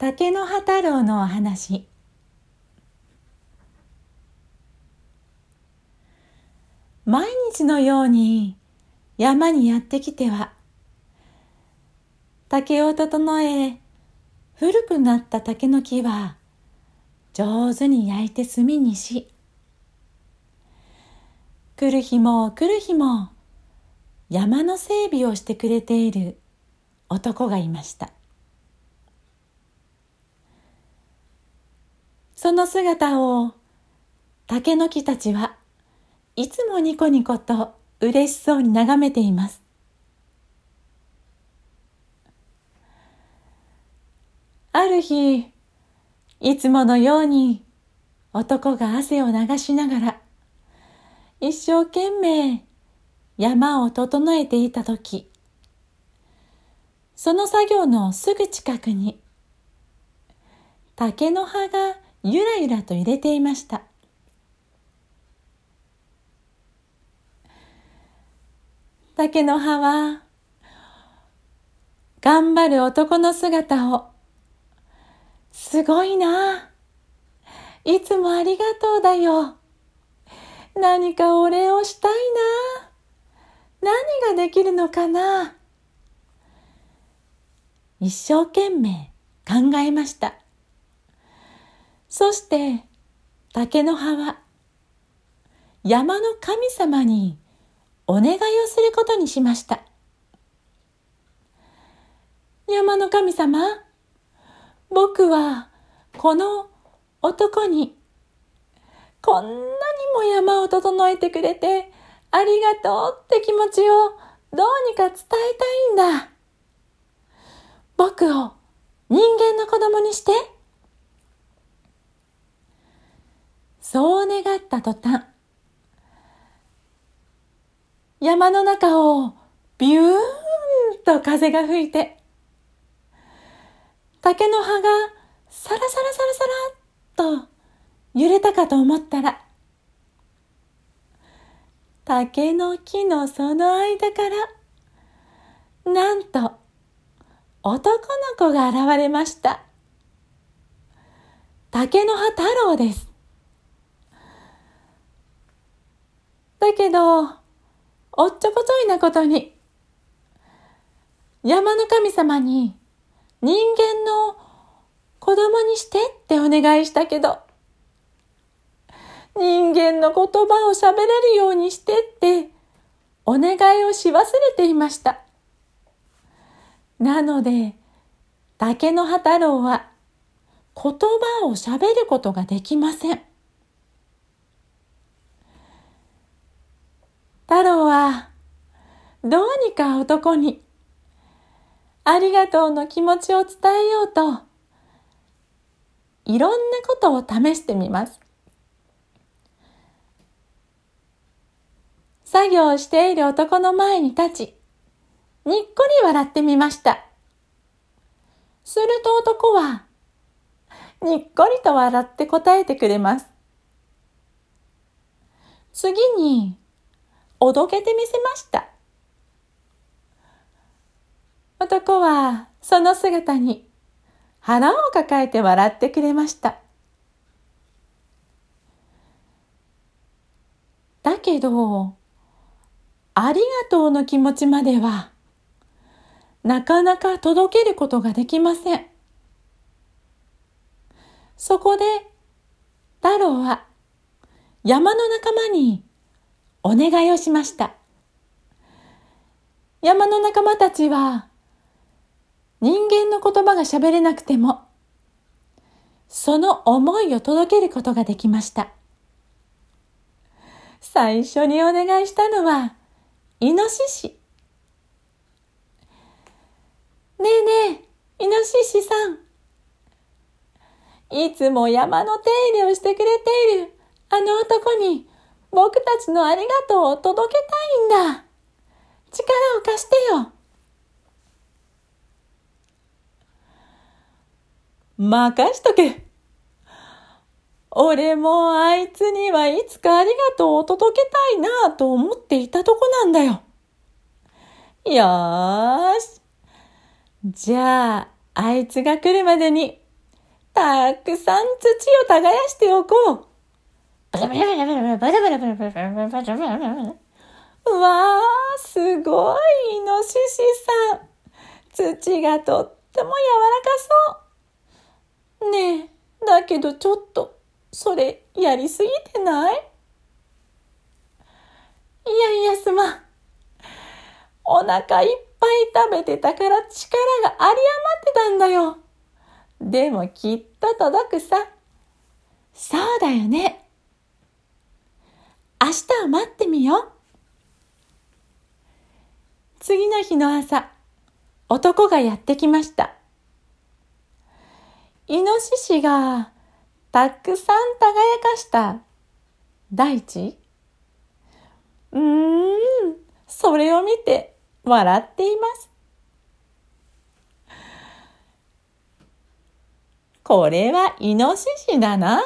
竹の葉太郎のお話。毎日のように山にやってきては竹を整え古くなった竹の木は上手に焼いて炭にし来る日も来る日も山の整備をしてくれている男がいました。その姿を竹の木たちはいつもニコニコと嬉しそうに眺めています。ある日いつものように男が汗を流しながら一生懸命山を整えていた時その作業のすぐ近くに竹の葉がゆらゆらと揺れていました。竹の葉は頑張る男の姿をすごいな。いつもありがとうだよ。何かお礼をしたいな。何ができるのかな。一生懸命考えました。そして竹の葉は山の神様にお願いをすることにしました山の神様僕はこの男にこんなにも山を整えてくれてありがとうって気持ちをどうにか伝えたいんだ。僕を人間の子供にして。そう願った途端、山の中をビューンと風が吹いて、竹の葉がサラサラサラサラっと揺れたかと思ったら、竹の木のその間から、なんと、男の子が現れました。竹の葉太郎です。だけど、おっちょこちょいなことに、山の神様に人間の子供にしてってお願いしたけど、人間の言葉を喋れるようにしてってお願いをし忘れていました。なので、竹の葉太郎は言葉を喋ることができません。太郎はどうにか男にありがとうの気持ちを伝えようといろんなことを試してみます。作業をしている男の前に立ち、にっこり笑ってみました。すると男は、にっこりと笑って答えてくれます。次に、おどけてみせました。男は、その姿に、腹を抱えて笑ってくれました。だけど、ありがとうの気持ちまでは、なかなか届けることができません。そこで、太郎は山の仲間にお願いをしました。山の仲間たちは人間の言葉が喋れなくてもその思いを届けることができました。最初にお願いしたのはイノシシ。ねえねえ、イノシシさん。いつも山の手入れをしてくれているあの男に僕たちのありがとうを届けたいんだ。力を貸してよ。任しとけ。俺もあいつにはいつかありがとうを届けたいなと思っていたとこなんだよ。よーし。じゃあ、あいつが来るまでにたくさん土を耕しておこう。うわー、すごい、イノシシさん。土がとっても柔らかそう。ねえ、だけどちょっと、それ、やりすぎてない？いやいやすまん。お腹いっぱい食べてたから力があり余ってたんだよ。でもきっと届くさ。そうだよね。明日を待ってみよう。次の日の朝、男がやってきました。イノシシがたくさん輝かした大地？うーん、それを見て笑っています。これはイノシシだな。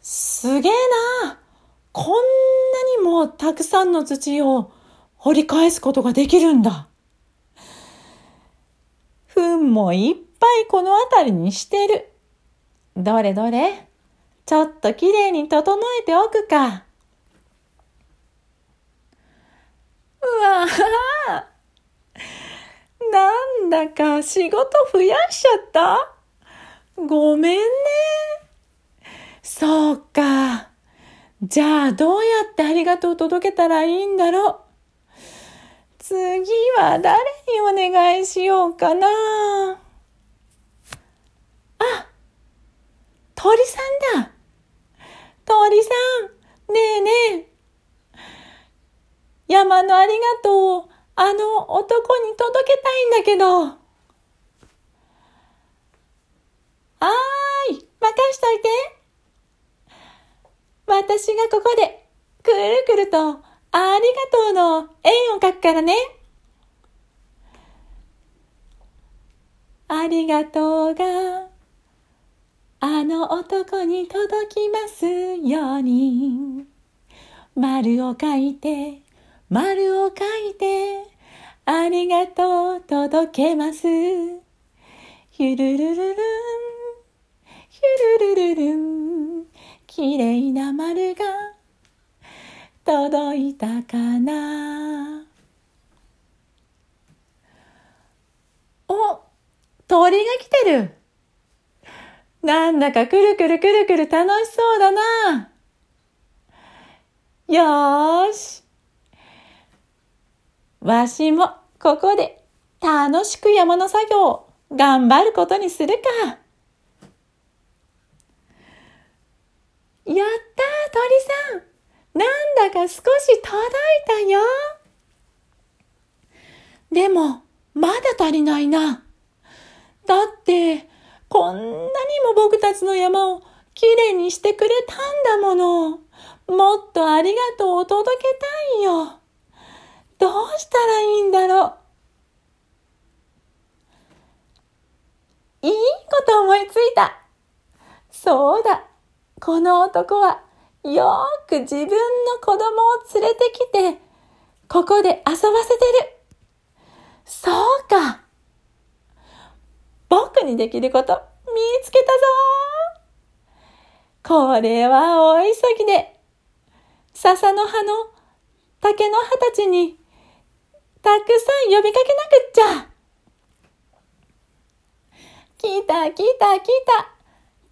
すげえな。こんなにもたくさんの土を掘り返すことができるんだ。糞もいっぱいこの辺りにしてる。どれどれ？ちょっときれいに整えておくか。うわぁ。なんだか仕事増やしちゃった？ごめんね。そうか。じゃあどうやってありがとう届けたらいいんだろう？次は誰にお願いしようかな？あ、鳥さんだ。鳥さん、ねえねえ。山のありがとう、あの男に届けたいんだけど。はーい、任しといて。私がここで、くるくると、ありがとうの円を描くからね。ありがとうが、あの男に届きますように。丸を書いて、丸を書いて、ありがとう届けます。ヒュルルルルン、ヒュルルルルン、きれいな丸が届いたかな。お、鳥が来てる。なんだかくるくるくるくる楽しそうだな。よーし。わしもここで楽しく山の作業を頑張ることにするか。やったー、鳥さん。なんだか少し届いたよ。でも、まだ足りないな。だって、こんなにも僕たちの山をきれいにしてくれたんだもの。もっとありがとうを届けたいよ。どうしたらいいんだろう。いいこと思いついた。そうだ。この男はよーく自分の子供を連れてきて、ここで遊ばせてる。そうか。僕にできること見つけたぞこれは大急ぎで、笹の葉の竹の葉たちにたくさん呼びかけなくっちゃ。来た来た来た。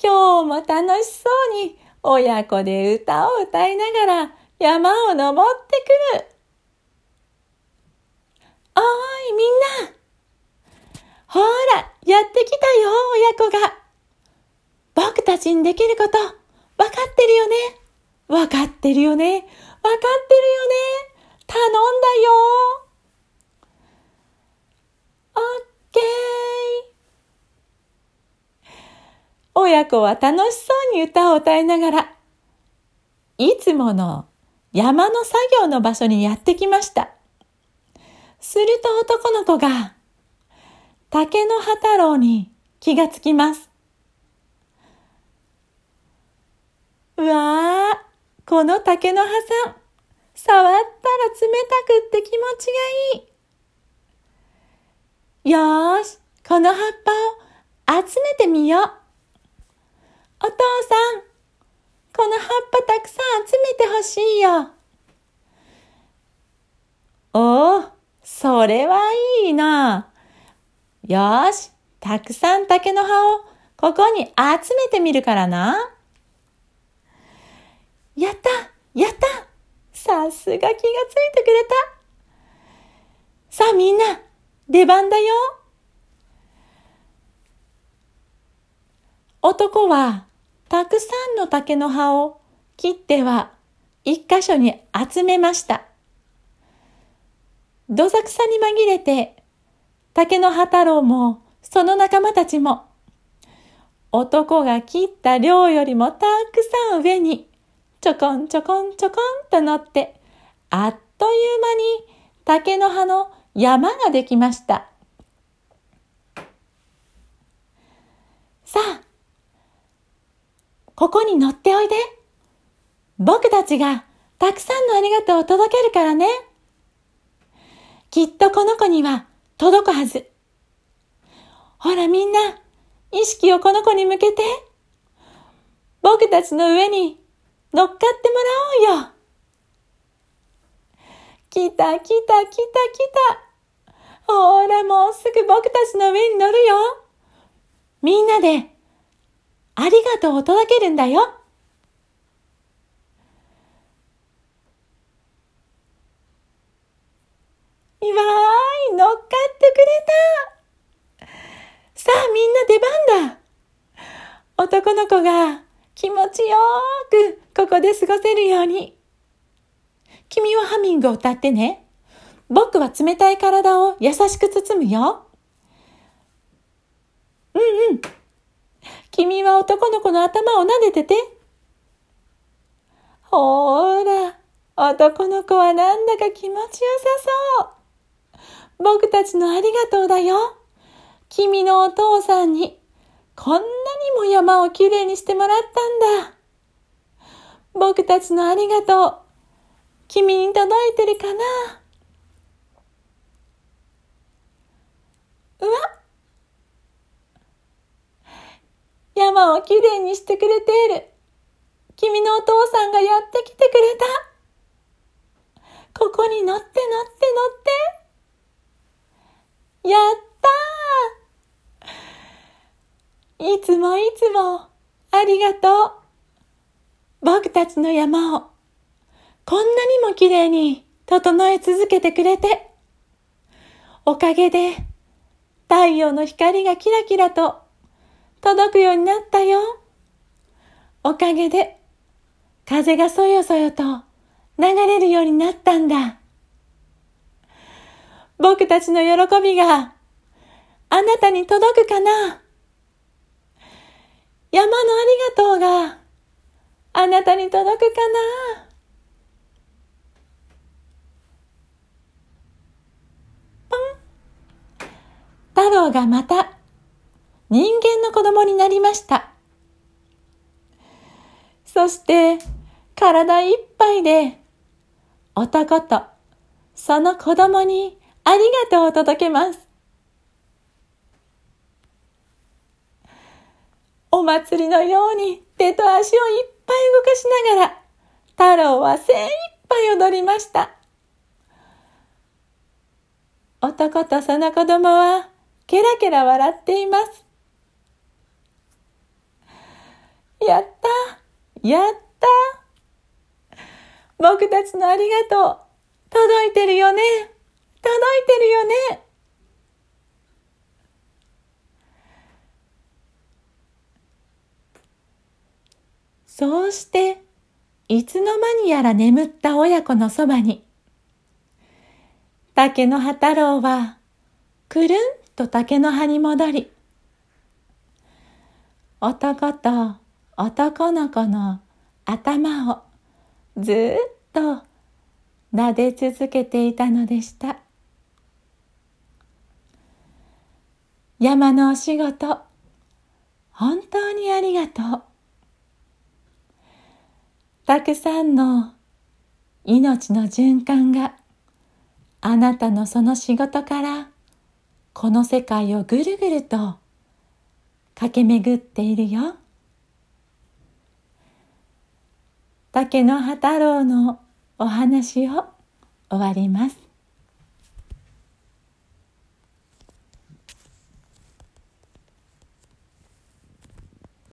今日も楽しそうに親子で歌を歌いながら山を登ってくる。おーいみんな。ほら、やってきたよ親子が。僕たちにできること、わかってるよね。わかってるよね。わかってるよね。頼んだよ。オッケー。親子は楽しそうに歌を歌いながら、いつもの山の作業の場所にやってきました。すると男の子が、竹の葉太郎に気がつきます。わあ、この竹の葉さん、触ったら冷たくって気持ちがいい。よーし、この葉っぱを集めてみよう。お父さん、この葉っぱたくさん集めてほしいよ。おお、それはいいな。よし、たくさん竹の葉をここに集めてみるからな。やったやったさすが気がついてくれた。さあみんな、出番だよ。男はたくさんの竹の葉を切っては一箇所に集めました。どさくさに紛れて、竹の葉太郎もその仲間たちも、男が切った量よりもたくさん上に、ちょこんちょこんちょこんと乗って、あっという間に竹の葉の山ができました。さあ、ここに乗っておいで。僕たちがたくさんのありがとうを届けるからね。きっとこの子には届くはず。ほらみんな、意識をこの子に向けて。僕たちの上に乗っかってもらおうよ。来た来た来た来た。ほらもうすぐ僕たちの上に乗るよ。みんなでありがとうを届けるんだよ。いわーい、乗っかってくれた。さあみんな出番だ。男の子が気持ちよーくここで過ごせるように。君はハミングを歌ってね。僕は冷たい体を優しく包むよ。うんうん。君は男の子の頭を撫でてて。ほーら、男の子はなんだか気持ちよさそう。僕たちのありがとうだよ。君のお父さんに、こんなにも山をきれいにしてもらったんだ。僕たちのありがとう、君に届いてるかなうわ山をきれいにしてくれている。君のお父さんがやってきてくれた。ここに乗って乗って乗って。やったーいつもいつもありがとう。僕たちの山をこんなにもきれいに整え続けてくれて。おかげで太陽の光がキラキラと届くようになったよ。おかげで、風がそよそよと流れるようになったんだ。僕たちの喜びがあなたに届くかな山のありがとうがあなたに届くかなポン太郎がまた人間の子供になりました。そして、体いっぱいで、男とその子供にありがとうを届けます。お祭りのように手と足をいっぱい動かしながら、太郎は精一杯踊りました。男とその子供は、ケラケラ笑っています。やった。やった。僕たちのありがとう。届いてるよね。届いてるよね。そうして、いつの間にやら眠った親子のそばに、竹の葉太郎は、くるんと竹の葉に戻り、男と男の子の頭をずっと撫で続けていたのでした。山のお仕事、本当にありがとう。たくさんの命の循環があなたのその仕事からこの世界をぐるぐると駆け巡っているよ。竹の葉太郎のお話を終わります。